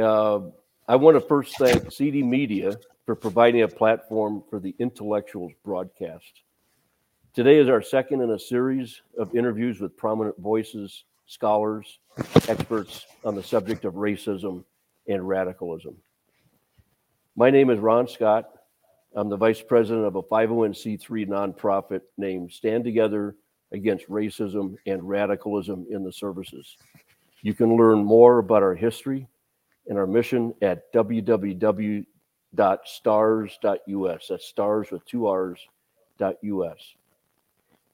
Uh, I want to first thank CD Media for providing a platform for the intellectuals broadcast. Today is our second in a series of interviews with prominent voices, scholars, experts on the subject of racism and radicalism. My name is Ron Scott. I'm the vice president of a 501c3 nonprofit named Stand Together Against Racism and Radicalism in the Services. You can learn more about our history and our mission at www.stars.us. That's stars with two R's, .us.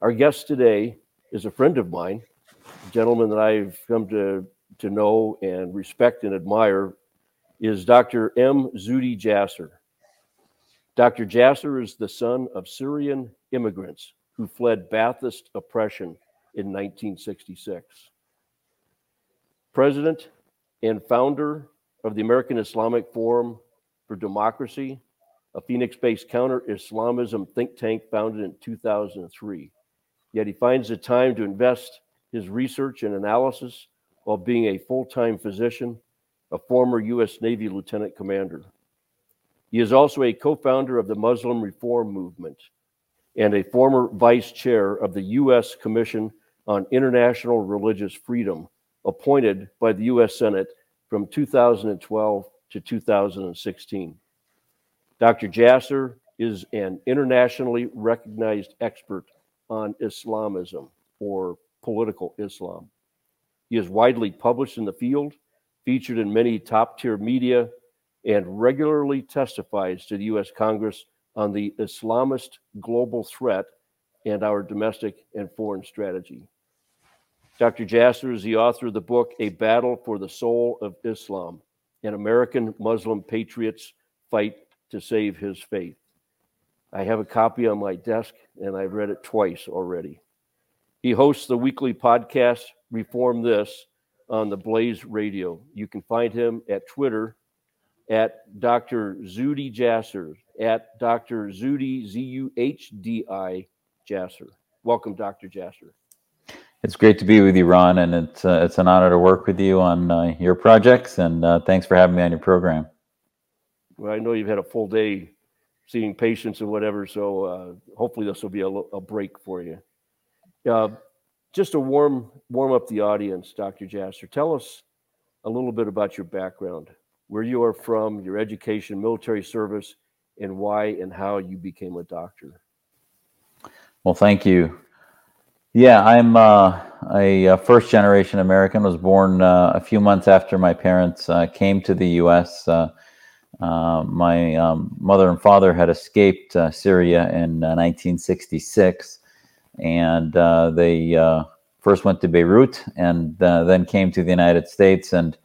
Our guest today is a friend of mine, a gentleman that I've come to, to know and respect and admire, is Dr. M. Zuhdi Jasser. Dr. Jasser is the son of Syrian immigrants who fled Ba'athist oppression in 1966. President and founder of the American Islamic Forum for Democracy, a Phoenix based counter Islamism think tank founded in 2003. Yet he finds the time to invest his research and analysis while being a full time physician, a former U.S. Navy lieutenant commander. He is also a co founder of the Muslim Reform Movement and a former vice chair of the U.S. Commission on International Religious Freedom, appointed by the U.S. Senate from 2012 to 2016. Dr. Jasser is an internationally recognized expert on Islamism or political Islam. He is widely published in the field, featured in many top tier media, and regularly testifies to the U.S. Congress on the Islamist global threat and our domestic and foreign strategy. Dr. Jasser is the author of the book A Battle for the Soul of Islam An American Muslim Patriot's Fight to Save His Faith. I have a copy on my desk and I've read it twice already. He hosts the weekly podcast Reform This on the Blaze Radio. You can find him at Twitter at Dr. Zuhdi Jasser, at Dr. Zuhdi, Z U H D I Jasser. Welcome, Dr. Jasser. It's great to be with you, Ron, and it's uh, it's an honor to work with you on uh, your projects. And uh, thanks for having me on your program. Well, I know you've had a full day seeing patients and whatever, so uh, hopefully this will be a, a break for you. Uh, just to warm warm up the audience, Dr. Jasser, tell us a little bit about your background, where you are from, your education, military service, and why and how you became a doctor. Well, thank you. Yeah, I'm uh, a, first generation American. Was born uh, a few months after my parents uh, came to the U.S. Uh, uh, my um, mother and father had escaped uh, Syria in 1966, and they first went to Beirut and then came to the United States. And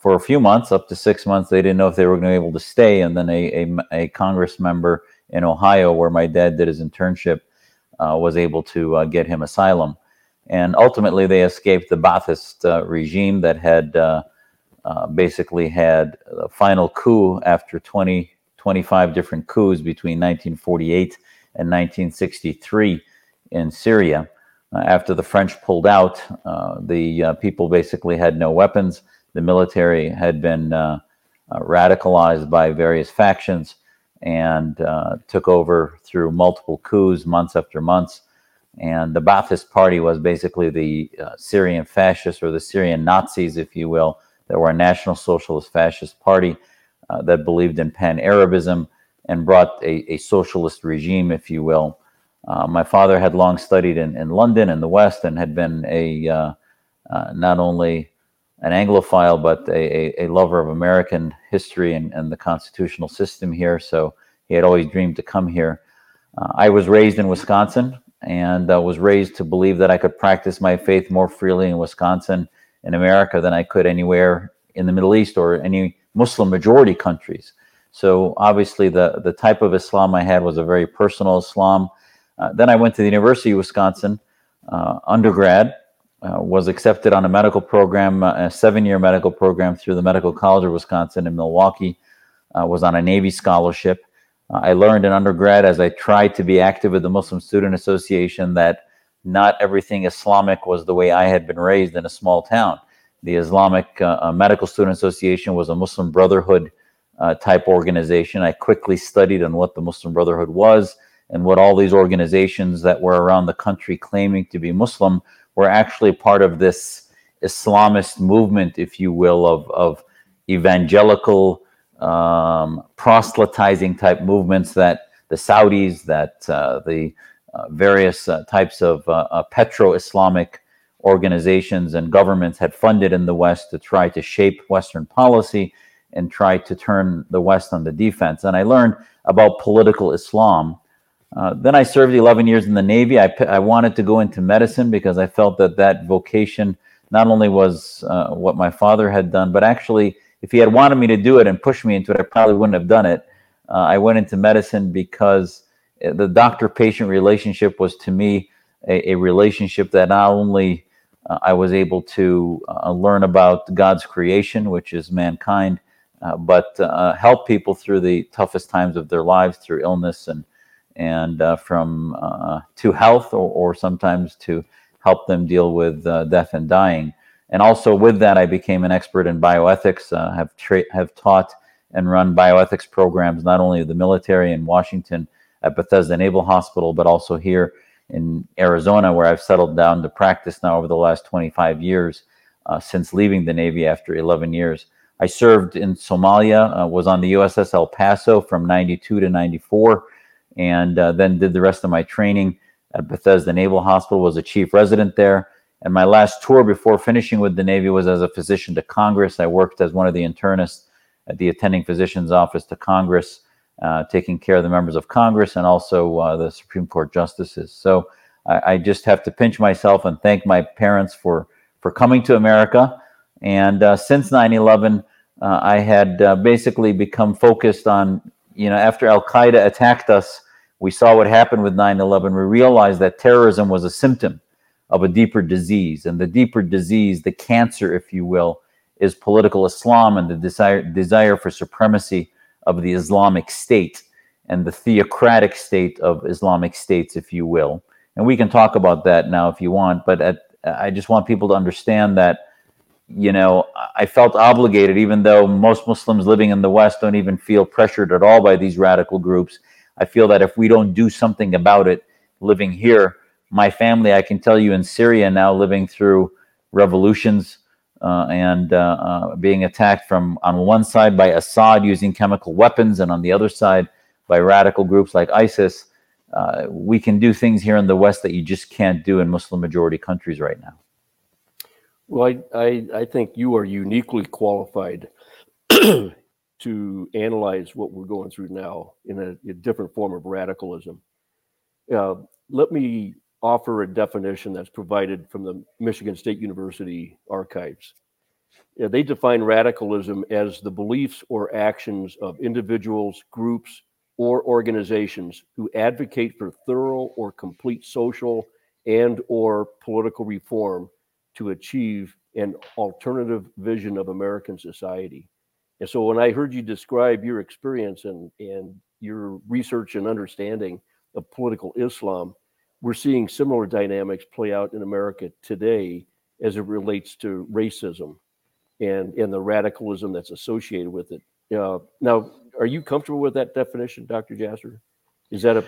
for a few months, up to six months, they didn't know if they were going to be able to stay. And then a, a, a Congress member in Ohio, where my dad did his internship, was able to uh, get him asylum. And ultimately, they escaped the Ba'athist uh, regime that had basically had a final coup after 20, 25 different coups between 1948 and 1963 in Syria. Uh, after the French pulled out, uh, the uh, people basically had no weapons. The military had been radicalized by various factions and uh, took over through multiple coups, months after months. And the Ba'athist Party was basically the uh, Syrian fascists or the Syrian Nazis, if you will, that were a National Socialist Fascist Party uh, that believed in pan Arabism and brought a, a, socialist regime, if you will. Uh, my father had long studied in, in London in the West and had been a uh, uh, not only an Anglophile, but a, a, lover of American history and, and, the constitutional system here. So he had always dreamed to come here. Uh, I was raised in Wisconsin and uh, was raised to believe that I could practice my faith more freely in Wisconsin, in America, than I could anywhere in the Middle East or any Muslim majority countries. So obviously, the, the type of Islam I had was a very personal Islam. Uh, then I went to the University of Wisconsin uh, undergrad uh, was accepted on a medical program, uh, a seven-year medical program through the Medical College of Wisconsin in Milwaukee. Uh, was on a Navy scholarship. Uh, I learned in undergrad as I tried to be active with the Muslim Student Association that not everything Islamic was the way I had been raised in a small town. The Islamic uh, Medical Student Association was a Muslim Brotherhood type organization. I quickly studied on what the Muslim Brotherhood was and what all these organizations that were around the country claiming to be Muslim were actually part of this Islamist movement, if you will, of, of evangelical um, proselytizing type movements that the Saudis, that uh, the uh, various uh, types of uh, uh, petro Islamic organizations and governments had funded in the West to try to shape Western policy and try to turn the West on the defense. And I learned about political Islam. Uh, then I served 11 years in the Navy. I, I wanted to go into medicine because I felt that that vocation not only was uh, what my father had done, but actually, if he had wanted me to do it and push me into it, I probably wouldn't have done it. Uh, I went into medicine because uh, the doctor patient relationship was to me a, a relationship that not only uh, I was able to learn about God's creation, which is mankind, but help people through the toughest times of their lives through illness and and uh, from uh, to health or, or sometimes to help them deal with death and dying. And also with that, I became an expert in bioethics. have tra- have taught and run bioethics programs not only the military in Washington at Bethesda Naval Hospital, but also here in Arizona, where I've settled down to practice now over the last 25 years uh, since leaving the Navy after 11 years. I served in Somalia, uh, was on the USS El Paso from 92 to 94, and uh, then did the rest of my training at Bethesda Naval Hospital, was a chief resident there. And my last tour before finishing with the Navy was as a physician to Congress. I worked as one of the internists at the attending physician's office to Congress uh, taking care of the members of Congress and also uh, the Supreme Court justices. So I, I, just have to pinch myself and thank my parents for for coming to America. And uh, since 9/11, uh, I had uh, basically become focused on you know after Al Qaeda attacked us, we saw what happened with 9/11. We realized that terrorism was a symptom of a deeper disease, and the deeper disease, the cancer, if you will, is political Islam and the desire desire for supremacy of the Islamic State and the theocratic state of Islamic states, if you will. And we can talk about that now if you want, but at, I just want people to understand that, you know, I felt obligated, even though most Muslims living in the West don't even feel pressured at all by these radical groups. I feel that if we don't do something about it living here, my family, I can tell you in Syria now, living through revolutions, uh, and uh, uh, being attacked from on one side by Assad using chemical weapons, and on the other side by radical groups like ISIS. Uh, we can do things here in the West that you just can't do in Muslim majority countries right now. Well, I, I, I think you are uniquely qualified to analyze what we're going through now in a, a different form of radicalism. Uh, let me offer a definition that's provided from the Michigan State University archives. Yeah, they define radicalism as the beliefs or actions of individuals, groups, or organizations who advocate for thorough or complete social and or political reform to achieve an alternative vision of American society. And so when I heard you describe your experience and, and your research and understanding of political Islam, we're seeing similar dynamics play out in America today as it relates to racism and and the radicalism that's associated with it. Uh, now, are you comfortable with that definition, Dr. Jasser? Is that a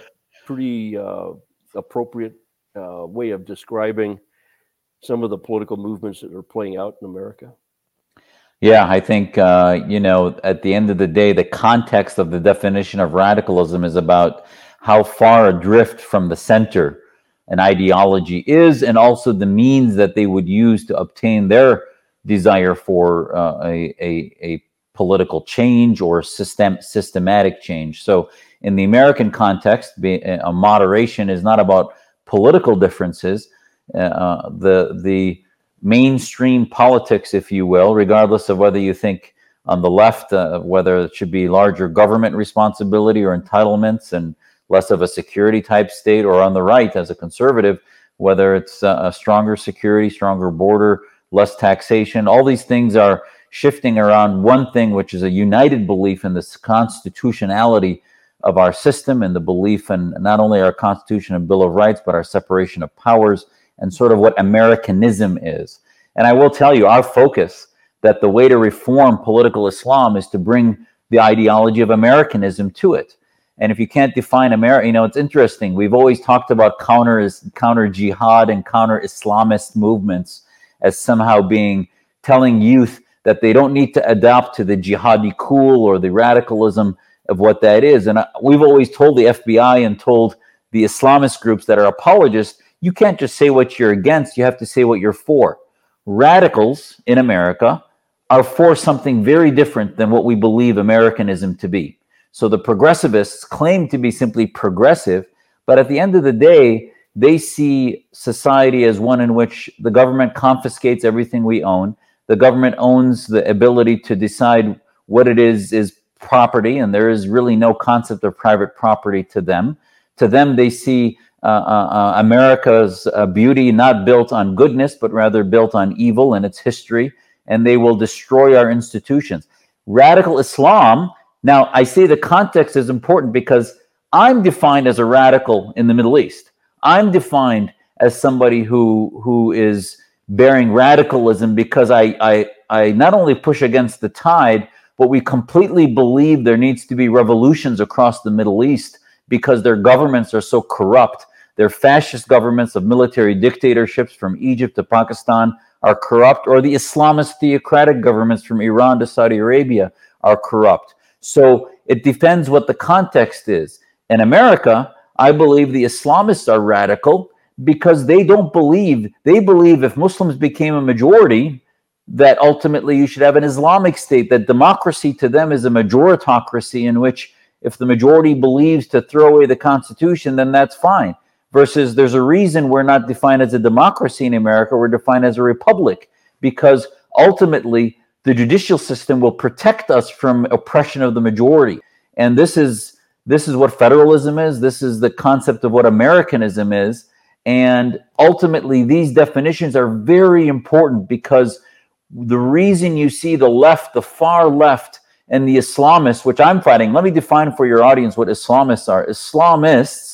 pretty uh, appropriate uh, way of describing some of the political movements that are playing out in America? Yeah, I think uh, you know at the end of the day, the context of the definition of radicalism is about how far adrift from the center an ideology is, and also the means that they would use to obtain their desire for uh, a, a, a, political change or system, systematic change. So, in the American context, a moderation is not about political differences. Uh, the the mainstream politics, if you will, regardless of whether you think on the left uh, whether it should be larger government responsibility or entitlements and less of a security type state, or on the right as a conservative, whether it's a stronger security, stronger border, less taxation. All these things are shifting around one thing, which is a united belief in this constitutionality of our system and the belief in not only our Constitution and Bill of Rights, but our separation of powers and sort of what Americanism is. And I will tell you, our focus that the way to reform political Islam is to bring the ideology of Americanism to it. And if you can't define America, you know, it's interesting. We've always talked about counter counter jihad and counter Islamist movements as somehow being telling youth that they don't need to adapt to the jihadi cool or the radicalism of what that is. And uh, we've always told the FBI and told the Islamist groups that are apologists, you can't just say what you're against, you have to say what you're for. Radicals in America are for something very different than what we believe Americanism to be. So the progressivists claim to be simply progressive, but at the end of the day, they see society as one in which the government confiscates everything we own. The government owns the ability to decide what it is is property, and there is really no concept of private property to them. To them, they see Uh, uh, uh, America's uh, beauty not built on goodness, but rather built on evil and its history, and they will destroy our institutions. Radical Islam, now I say the context is important because I'm defined as a radical in the Middle East. I'm defined as somebody who who is bearing radicalism because I I, I not only push against the tide, but we completely believe there needs to be revolutions across the Middle East because their governments are so corrupt. Their fascist governments of military dictatorships from Egypt to Pakistan are corrupt, or the Islamist theocratic governments from Iran to Saudi Arabia are corrupt. So it depends what the context is. In America, I believe the Islamists are radical because they don't believe, they believe if Muslims became a majority, that ultimately you should have an Islamic state, that democracy to them is a majoritocracy in which if the majority believes to throw away the Constitution, then that's fine. Versus there's a reason we're not defined as a democracy in America, we're defined as a republic, because ultimately the judicial system will protect us from oppression of the majority. And this is this is what federalism is, this is the concept of what Americanism is. And ultimately, these definitions are very important because the reason you see the left, the far left, and the Islamists, which I'm fighting, let me define for your audience what Islamists are. Islamists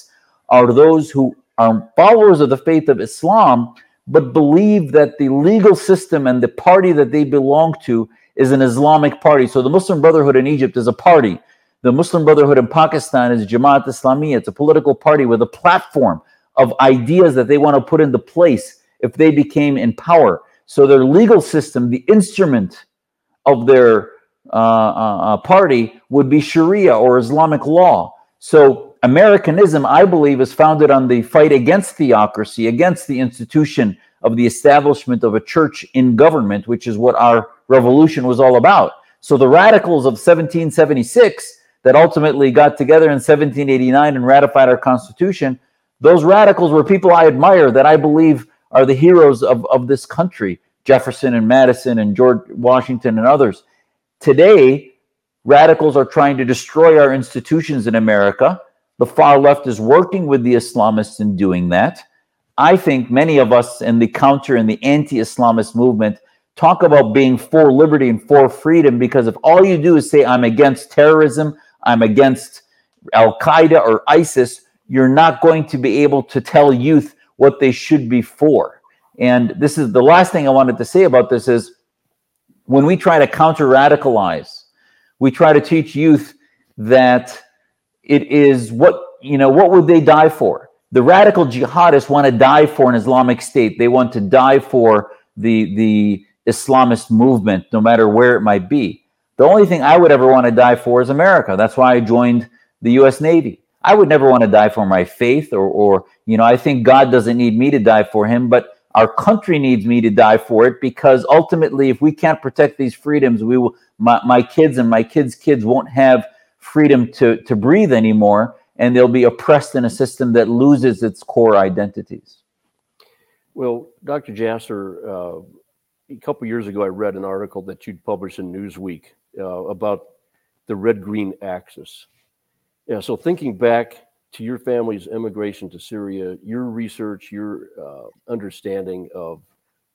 are those who are followers of the faith of Islam, but believe that the legal system and the party that they belong to is an Islamic party. So the Muslim Brotherhood in Egypt is a party. The Muslim Brotherhood in Pakistan is Jamaat Islami. It's a political party with a platform of ideas that they want to put into place if they became in power. So their legal system, the instrument of their uh, uh, uh, party would be Sharia or Islamic law. So Americanism, I believe, is founded on the fight against theocracy, against the institution of the establishment of a church in government, which is what our revolution was all about. So the radicals of 1776 that ultimately got together in 1789 and ratified our Constitution, those radicals were people I admire that I believe are the heroes of, of this country Jefferson and Madison and George Washington and others. Today, radicals are trying to destroy our institutions in America. The far left is working with the Islamists in doing that. I think many of us in the counter and the anti Islamist movement talk about being for liberty and for freedom because if all you do is say, I'm against terrorism, I'm against Al Qaeda or ISIS, you're not going to be able to tell youth what they should be for. And this is the last thing I wanted to say about this is when we try to counter radicalize, we try to teach youth that it is what, you know, what would they die for? The radical jihadists want to die for an Islamic state. They want to die for the, the Islamist movement, no matter where it might be. The only thing I would ever want to die for is America. That's why I joined the US Navy. I would never want to die for my faith or, or you know, I think God doesn't need me to die for him, but our country needs me to die for it because ultimately, if we can't protect these freedoms, we will, my, my kids and my kids' kids won't have freedom to, to breathe anymore, and they'll be oppressed in a system that loses its core identities. Well, Dr. Jasser, uh, a couple years ago, I read an article that you'd published in Newsweek uh, about the red green axis. Yeah, so thinking back to your family's immigration to Syria, your research, your uh, understanding of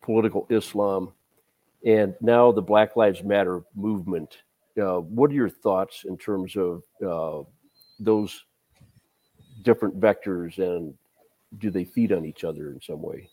political Islam, and now the Black Lives Matter movement. Uh, what are your thoughts in terms of uh, those different vectors, and do they feed on each other in some way?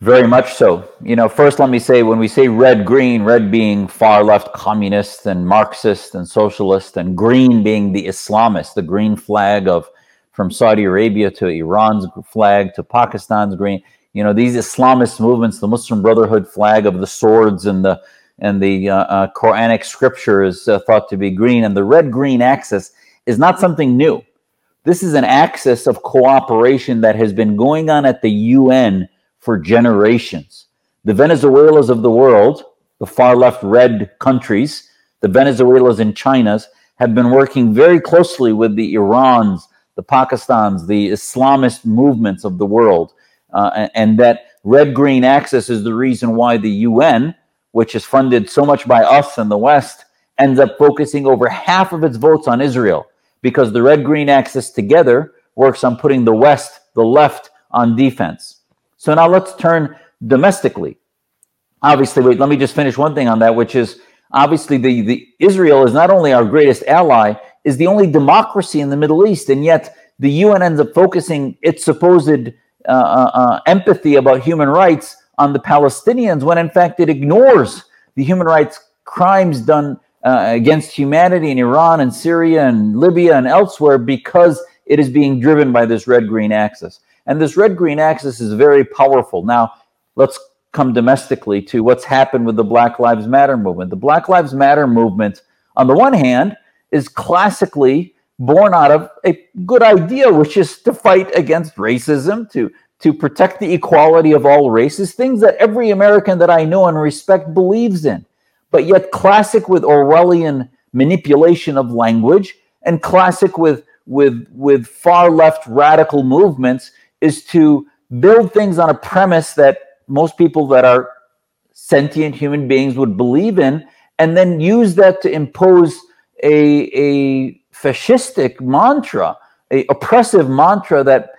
Very much so. You know, first let me say when we say red green, red being far left communist and Marxist and socialist, and green being the Islamist, the green flag of from Saudi Arabia to Iran's flag to Pakistan's green. You know, these Islamist movements, the Muslim Brotherhood flag of the swords and the and the uh, uh, Quranic scripture is uh, thought to be green, and the red green axis is not something new. This is an axis of cooperation that has been going on at the UN for generations. The Venezuelas of the world, the far left red countries, the Venezuelas and Chinas, have been working very closely with the Irans, the Pakistans, the Islamist movements of the world. Uh, and, that red green axis is the reason why the UN, which is funded so much by us and the West, ends up focusing over half of its votes on Israel because the red green axis together works on putting the West, the left, on defense. So now let's turn domestically. Obviously, wait, let me just finish one thing on that, which is obviously the, the Israel is not only our greatest ally, is the only democracy in the Middle East, and yet the UN ends up focusing its supposed uh, uh, uh, empathy about human rights on the Palestinians when in fact it ignores the human rights crimes done uh, against humanity in Iran and Syria and Libya and elsewhere because it is being driven by this red green axis. And this red green axis is very powerful. Now, let's come domestically to what's happened with the Black Lives Matter movement. The Black Lives Matter movement, on the one hand, is classically born out of a good idea, which is to fight against racism, to to protect the equality of all races, things that every American that I know and respect believes in. But yet classic with Orwellian manipulation of language and classic with with with far left radical movements is to build things on a premise that most people that are sentient human beings would believe in and then use that to impose a a fascistic mantra a oppressive mantra that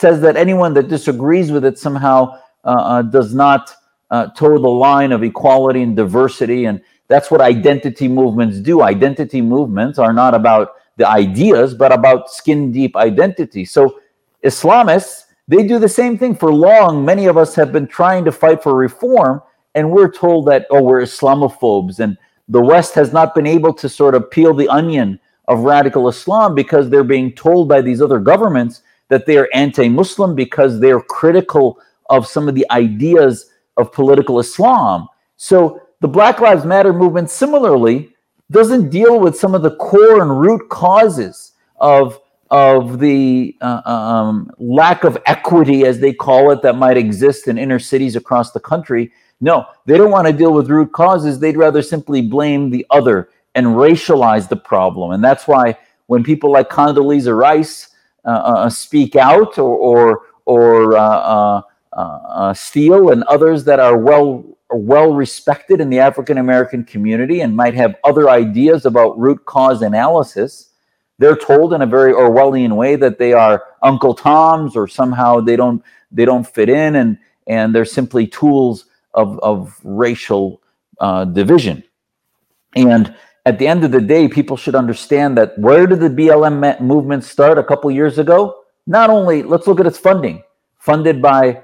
says that anyone that disagrees with it somehow uh, uh, does not uh, toe the line of equality and diversity. And that's what identity movements do. Identity movements are not about the ideas, but about skin deep identity. So Islamists, they do the same thing. For long, many of us have been trying to fight for reform, and we're told that, oh, we're Islamophobes. And the West has not been able to sort of peel the onion of radical Islam because they're being told by these other governments that they are anti Muslim because they're critical of some of the ideas of political Islam. So the Black Lives Matter movement similarly doesn't deal with some of the core and root causes of of the uh, um, lack of equity, as they call it, that might exist in inner cities across the country. No, they don't want to deal with root causes. They'd rather simply blame the other and racialize the problem. And that's why when people like Condoleezza Rice uh, uh, speak out or or, or uh, uh, uh, uh, and others that are well well respected in the African American community and might have other ideas about root cause analysis. They're told in a very Orwellian way that they are Uncle Toms or somehow they don't they don't fit in and and they're simply tools of of racial uh, division. And at the end of the day, people should understand that where did the BLM movement start a couple years ago? Not only let's look at its funding, funded by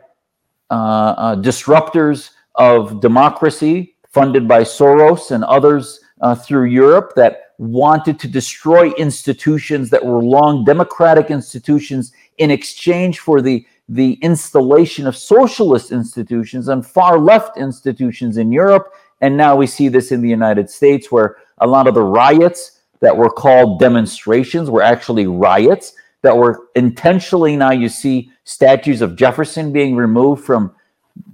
uh, uh, disruptors of democracy funded by Soros and others uh, through Europe that wanted to destroy institutions that were long democratic institutions in exchange for the the installation of socialist institutions and far left institutions in Europe. And now we see this in the United States, where a lot of the riots that were called demonstrations were actually riots that were intentionally now you see statues of Jefferson being removed from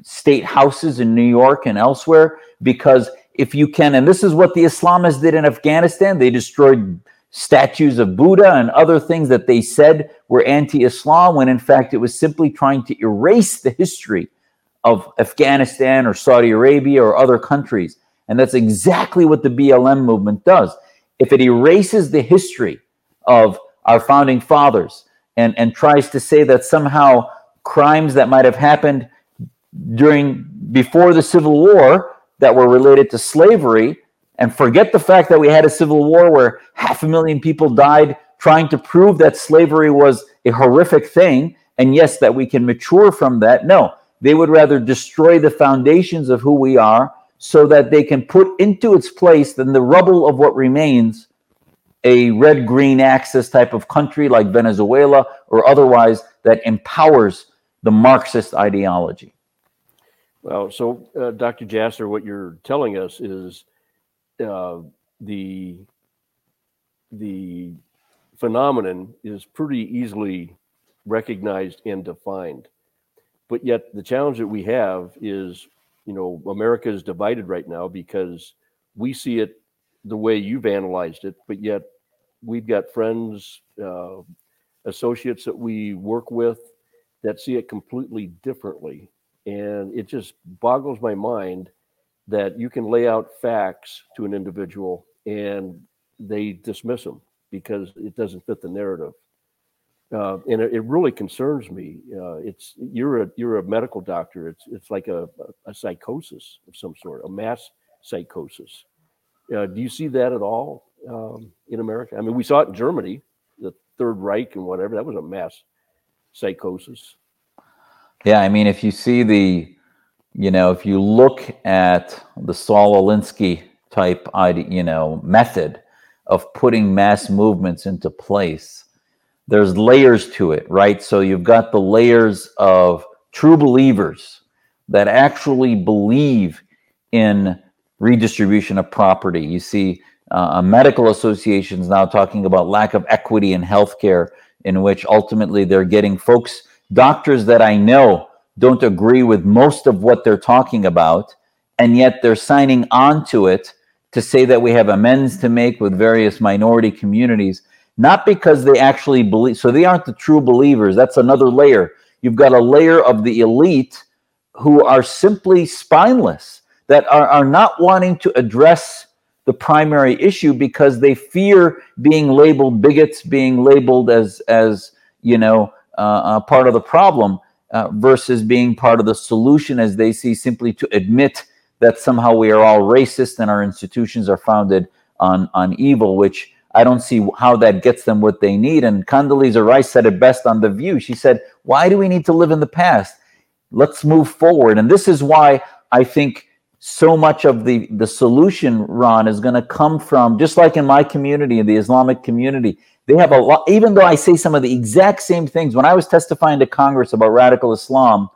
state houses in New York and elsewhere because if you can, and this is what the Islamists did in Afghanistan, they destroyed statues of Buddha and other things that they said were anti Islam, when in fact it was simply trying to erase the history of Afghanistan or Saudi Arabia or other countries. And that's exactly what the BLM movement does. If it erases the history of our founding fathers and, and tries to say that somehow crimes that might have happened during before the Civil War that were related to slavery and forget the fact that we had a civil war where half a million people died trying to prove that slavery was a horrific thing and yes that we can mature from that no They would rather destroy the foundations of who we are so that they can put into its place, than the rubble of what remains, a red green axis type of country like Venezuela or otherwise that empowers the Marxist ideology. Well, so uh, Dr. Jasser, what you're telling us is uh, the the phenomenon is pretty easily recognized and defined, but yet the challenge that we have is, you know, America is divided right now because we see it the way you've analyzed it, but yet we've got friends, uh, associates that we work with that see it completely differently. And it just boggles my mind that you can lay out facts to an individual and they dismiss them because it doesn't fit the narrative. Uh, and it, it, really concerns me. Uh, it's you're a you're a medical doctor. It's it's like a, a psychosis of some sort, a mass psychosis. Uh, do you see that at all um, in America? I mean, we saw it in Germany, the Third Reich and whatever. That was a mass psychosis. Yeah, I mean, if you see the, you know, if you look at the Saul Alinsky type, you know, method of putting mass movements into place, there's layers to it, right? So you've got the layers of true believers that actually believe in redistribution of property. You see uh, medical associations now talking about lack of equity in healthcare, in which ultimately they're getting folks doctors that I know don't agree with most of what they're talking about, and yet they're signing on to it to say that we have amends to make with various minority communities, not because they actually believe. So they aren't the true believers. That's another layer. You've got a layer of the elite who are simply spineless, that are, are not wanting to address the primary issue because they fear being labeled bigots, being labeled as as you know uh, part of the problem uh, versus being part of the solution as they see simply to admit that somehow we are all racist and our institutions are founded on on evil which i don't see how that gets them what they need. And condoleezza rice said it best on the view. She said why do we need to live in the past? Let's move forward. And this is why i think so much of the the solution ron is going to come from just like in my community in the islamic community they have a lot, even though I say some of the exact same things. When I was testifying to Congress about radical Islam,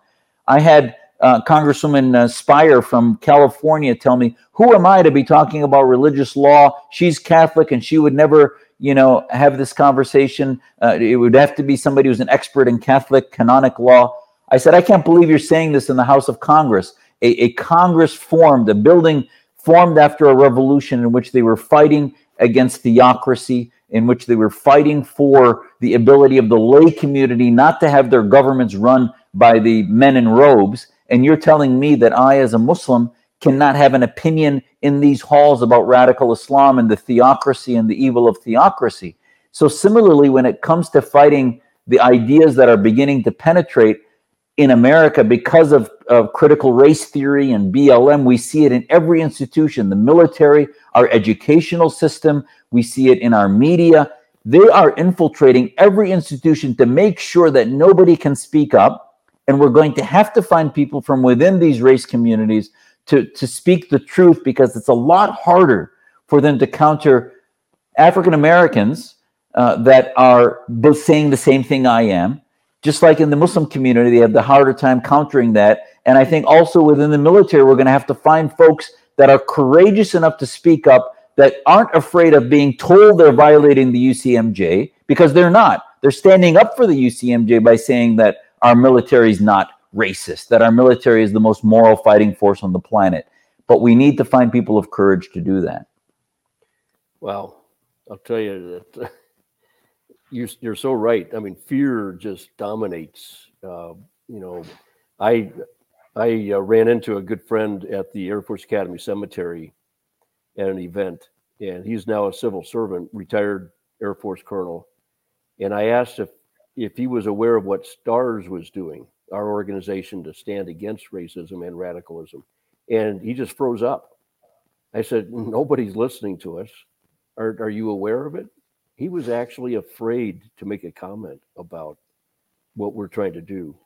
I had uh, Congresswoman uh, Speier from California tell me, Who am I to be talking about religious law? She's Catholic and she would never, you know, have this conversation. Uh, it would have to be somebody who's an expert in Catholic canonic law. I said, I can't believe you're saying this in the House of Congress. A, a Congress formed, a building formed after a revolution in which they were fighting against theocracy in which they were fighting for the ability of the lay community not to have their governments run by the men in robes. And you're telling me that I, as a Muslim, cannot have an opinion in these halls about radical Islam and the theocracy and the evil of theocracy. So, similarly, when it comes to fighting the ideas that are beginning to penetrate in America because of, of critical race theory and BLM, we see it in every institution the military, our educational system, we see it in our media. They are infiltrating every institution to make sure that nobody can speak up. And we're going to have to find people from within these race communities to, to speak the truth because it's a lot harder for them to counter African Americans uh, that are both saying the same thing I am. Just like in the Muslim community, they have the harder time countering that. And I think also within the military, we're going to have to find folks that are courageous enough to speak up that aren't afraid of being told they're violating the UCMJ because they're not. They're standing up for the UCMJ by saying that our military is not racist, that our military is the most moral fighting force on the planet. But we need to find people of courage to do that. Well, I'll tell you that you, you're so right. I mean, fear just dominates. Uh, you know, I I uh, ran into a good friend at the Air Force Academy Cemetery at an event, and he's now a civil servant, retired Air Force colonel. And I asked if if he was aware of what STARS was doing, our organization to stand against racism and radicalism, and he just froze up. I said, "Nobody's listening to us. Are are you aware of it?" He was actually afraid to make a comment about what we're trying to do.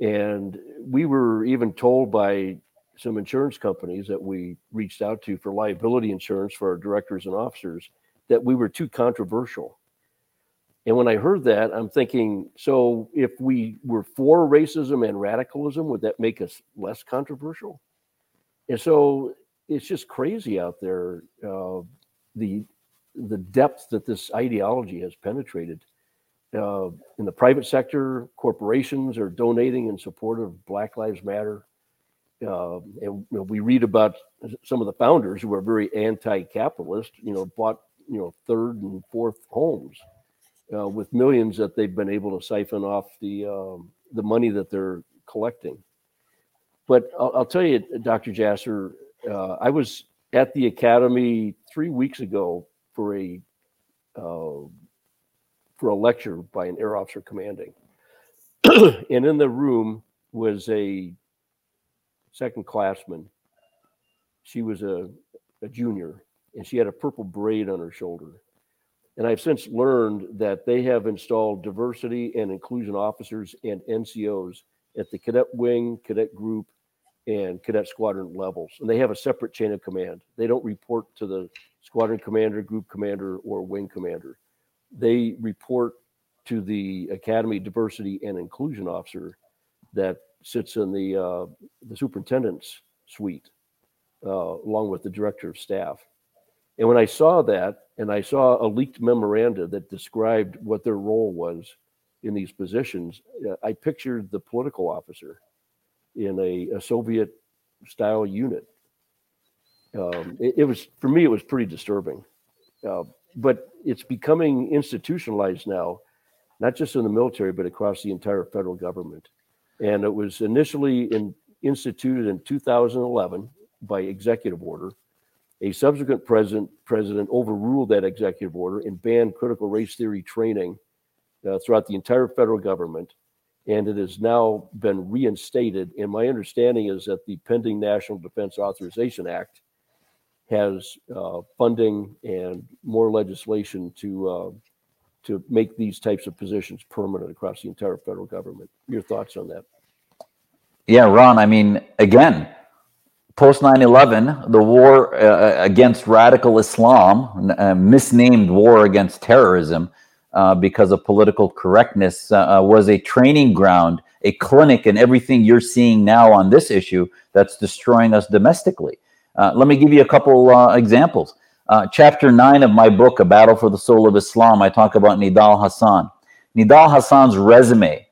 And we were even told by some insurance companies that we reached out to for liability insurance for our directors and officers that we were too controversial. And when I heard that, I'm thinking, so if we were for racism and radicalism, would that make us less controversial? And so it's just crazy out there, uh, the the depth that this ideology has penetrated. Uh, in the private sector, corporations are donating in support of Black Lives Matter. Uh, and we read about some of the founders who are very anti-capitalist. You know, bought you know third and fourth homes uh, with millions that they've been able to siphon off the um, the money that they're collecting. But I'll, I'll tell you, Dr. Jasser, uh, I was at the academy three weeks ago for a uh, for a lecture by an air officer commanding, and in the room was a second classman. She was a, a junior, and she had a purple braid on her shoulder. And I've since learned that they have installed diversity and inclusion officers and NCOs at the cadet wing, cadet group, and cadet squadron levels. And they have a separate chain of command. They don't report to the squadron commander, group commander, or wing commander. They report to the academy diversity and inclusion officer that sits in the uh, the superintendent's suite, uh, along with the director of staff. And when I saw that, and I saw a leaked memoranda that described what their role was in these positions, uh, I pictured the political officer in a, a Soviet style unit. Um, it, it, was, for me, it was pretty disturbing. Uh, but it's becoming institutionalized now, not just in the military, but across the entire federal government. And it was initially in, instituted in 2011 by executive order a subsequent president, president overruled that executive order and banned critical race theory training uh, throughout the entire federal government. And it has now been reinstated. And my understanding is that the pending National Defense Authorization Act has uh, funding and more legislation to uh, to make these types of positions permanent across the entire federal government. Your thoughts on that? Yeah, Ron. I mean, again, post 9-11 the war uh, against radical islam uh, misnamed war against terrorism uh, because of political correctness uh, uh, was a training ground a clinic and everything you're seeing now on this issue that's destroying us domestically. Uh, let me give you a couple examples. Chapter 9 of my book a battle for the soul of islam i talk about nidal hassan. Nidal hassan's resume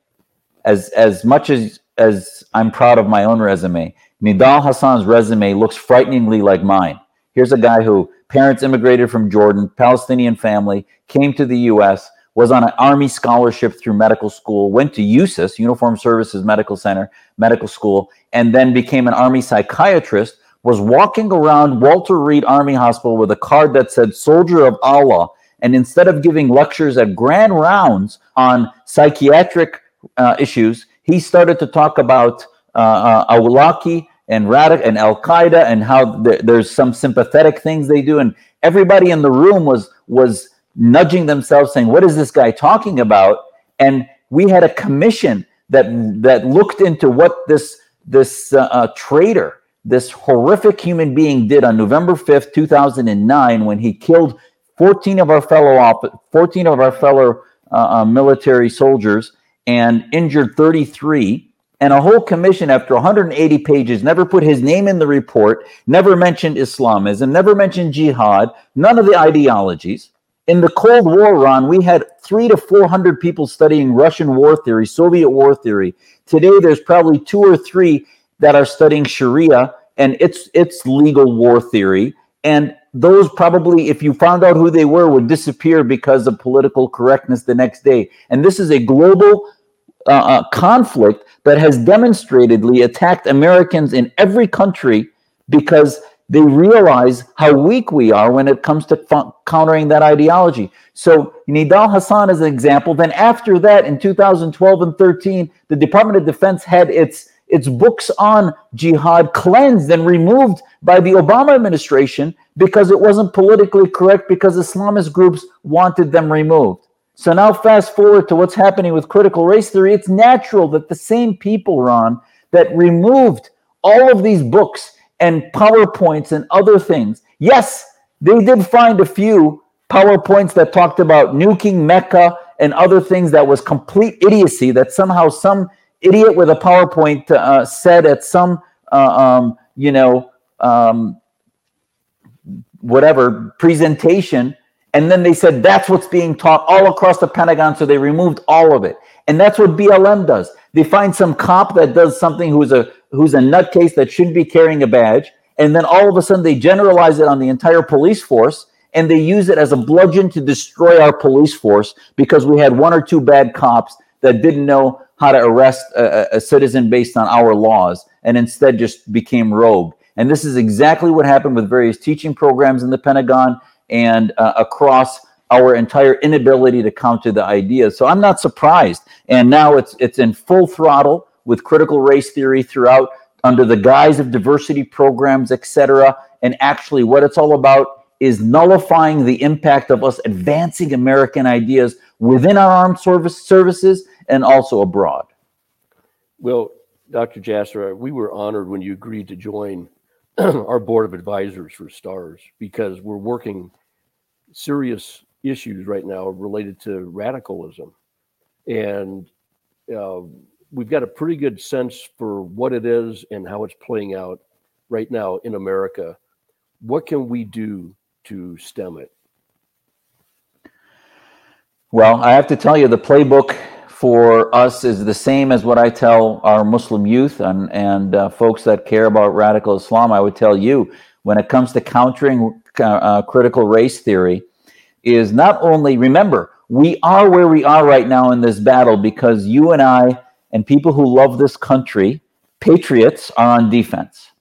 as as much as as i'm proud of my own resume Nidal Hassan's resume looks frighteningly like mine. Here's a guy who parents immigrated from Jordan, Palestinian family, came to the US, was on an army scholarship through medical school, went to USUS, Uniform Services Medical Center, medical school, and then became an army psychiatrist, was walking around Walter Reed Army Hospital with a card that said Soldier of Allah. And instead of giving lectures at grand rounds on psychiatric uh, issues, he started to talk about uh, uh, Awlaki and Radic and Al Qaeda and how th- there's some sympathetic things they do, and everybody in the room was was nudging themselves, saying, "What is this guy talking about?" And we had a commission that that looked into what this this uh, uh, traitor, this horrific human being, did on November fifth, two thousand and nine, when he killed fourteen of our fellow op- fourteen of our fellow uh, uh military soldiers and injured thirty three and a whole commission after 180 pages never put his name in the report, never mentioned Islamism, never mentioned jihad, none of the ideologies. In the Cold War, Ron, we had three to 400 people studying Russian war theory, Soviet war theory. Today, there's probably two or three that are studying Sharia and its its legal war theory. And those probably, if you found out who they were, would disappear because of political correctness the next day. And this is a global uh, uh, conflict that has demonstratedly attacked Americans in every country because they realize how weak we are when it comes to f- countering that ideology. So Nidal Hassan is an example. Then after that, in 2012 and 13, the Department of Defense had its its books on jihad cleansed and removed by the Obama administration because it wasn't politically correct because Islamist groups wanted them removed. So now, fast forward to what's happening with critical race theory. It's natural that the same people, Ron, that removed all of these books and PowerPoints and other things, yes, they did find a few PowerPoints that talked about nuking Mecca and other things that was complete idiocy that somehow some idiot with a PowerPoint uh, said at some, uh, um, you know, um, whatever presentation and then they said that's what's being taught all across the Pentagon. So they removed all of it. And that's what BLM does. They find some cop that does something who's a who's a nutcase that shouldn't be carrying a badge. And then all of a sudden they generalize it on the entire police force and they use it as a bludgeon to destroy our police force because we had one or two bad cops that didn't know how to arrest a, a citizen based on our laws and instead just became rogue. And this is exactly what happened with various teaching programs in the Pentagon and uh, across our entire inability to counter the ideas. So I'm not surprised. And now it's it's in full throttle with critical race theory throughout under the guise of diversity programs, etc. And actually, what it's all about is nullifying the impact of us advancing American ideas within our armed service services and also abroad. Well, Dr. Jasser, we were honored when you agreed to join our board of advisors for STARS because we're working serious issues right now related to radicalism. And uh, we've got a pretty good sense for what it is and how it's playing out right now in America. What can we do to stem it? Well, I have to tell you, the playbook for us is the same as what I tell our Muslim youth and, and uh, folks that care about radical Islam. I would tell you when it comes to countering uh, uh, critical race theory, is not only remember, we are where we are right now in this battle because you and I and people who love this country, patriots, are on defense.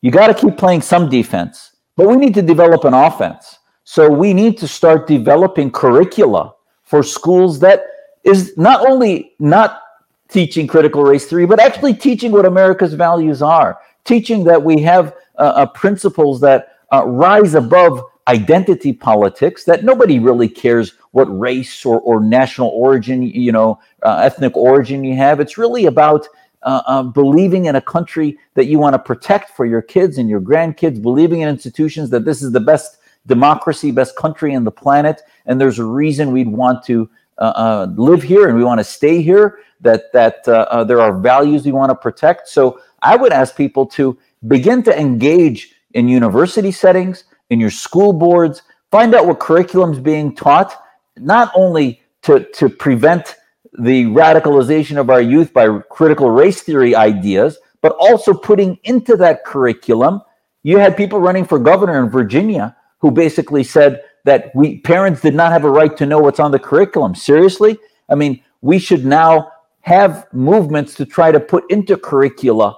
You got to keep playing some defense, but we need to develop an offense. So we need to start developing curricula for schools that is not only not teaching critical race theory, but actually teaching what America's values are, teaching that we have uh, uh, principles that uh, rise above identity politics, that nobody really cares what race or, or national origin, you know, uh, ethnic origin you have. It's really about uh, uh, believing in a country that you want to protect for your kids and your grandkids, believing in institutions that this is the best democracy, best country in the planet, and there's a reason we'd want to uh, uh, live here and we want to stay here, that, that uh, there are values we want to protect. So I would ask people to begin to engage in university settings, in your school boards, find out what curriculum is being taught, not only to, to prevent the radicalization of our youth by critical race theory ideas, but also putting into that curriculum. You had people running for governor in Virginia who basically said, that we parents did not have a right to know what's on the curriculum. Seriously? I mean, we should now have movements to try to put into curricula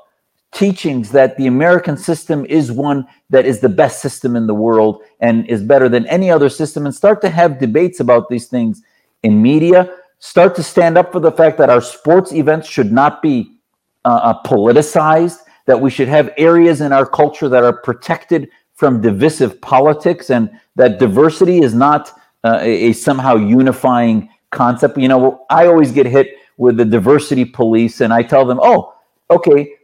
teachings that the American system is one that is the best system in the world and is better than any other system and start to have debates about these things in media start to stand up for the fact that our sports events should not be uh, uh politicized that we should have areas in our culture that are protected from divisive politics and that diversity is not uh, a, somehow unifying concept. You know, I always get hit with the diversity police, and I tell them, oh, okay,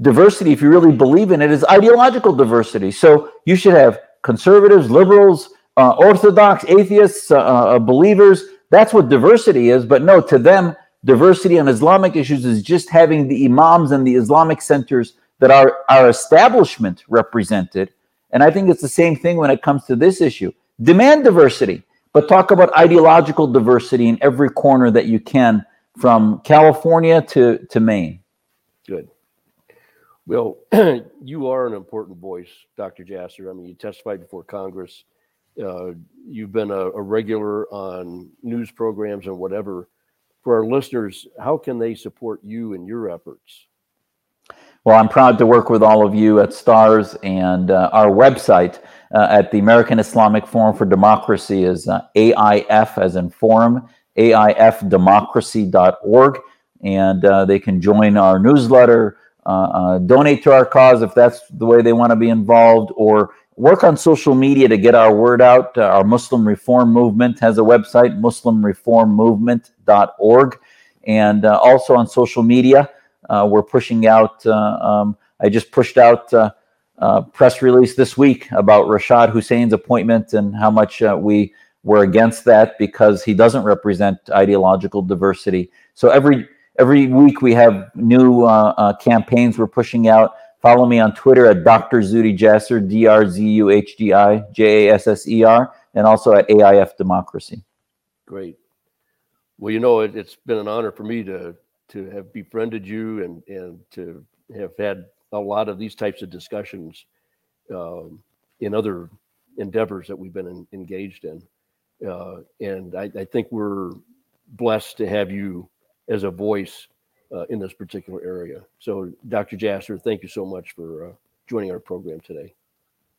diversity, if you really believe in it, is ideological diversity. So you should have conservatives, liberals, uh, orthodox, atheists, uh, uh believers. That's what diversity is. But no, to them, diversity on Islamic issues is just having the imams and the Islamic centers that are our establishment represented and I think it's the same thing when it comes to this issue. Demand diversity, but talk about ideological diversity in every corner that you can from California to, to Maine. Good. Well, you are an important voice, Dr. Jasser. I mean, you testified before Congress. Uh, you've been a, a regular on news programs and whatever. For our listeners, how can they support you and your efforts? Well, I'm proud to work with all of you at STARS and uh, our website uh, at the American Islamic Forum for Democracy is uh, AIF as in forum, AIFdemocracy.org. And uh, they can join our newsletter, uh, uh, donate to our cause if that's the way they want to be involved, or work on social media to get our word out. Our Muslim Reform Movement has a website, muslimreformmovement.org. And also on social media, we're pushing out, uh, um, I just pushed out uh, press release this week about Rashad Hussain's appointment and how much uh, we were against that because he doesn't represent ideological diversity. So every every week we have new uh, uh, campaigns we're pushing out. Follow me on Twitter at Dr. Zuhdi Jasser, D R Z U H D I J A S S E R, and also at AIF Democracy. Great. Well, you know, it, it's been an honor for me to to have befriended you and and to have had a lot of these types of discussions um, in other endeavors that we've been in, engaged in. Uh, and I, I think we're blessed to have you as a voice uh, in this particular area. So, Dr. Jasser, thank you so much for uh, joining our program today.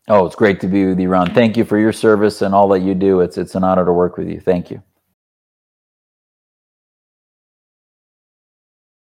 Oh, it's great to be with you, Ron. Thank you for your service and all that you do. It's it's an honor to work with you. Thank you.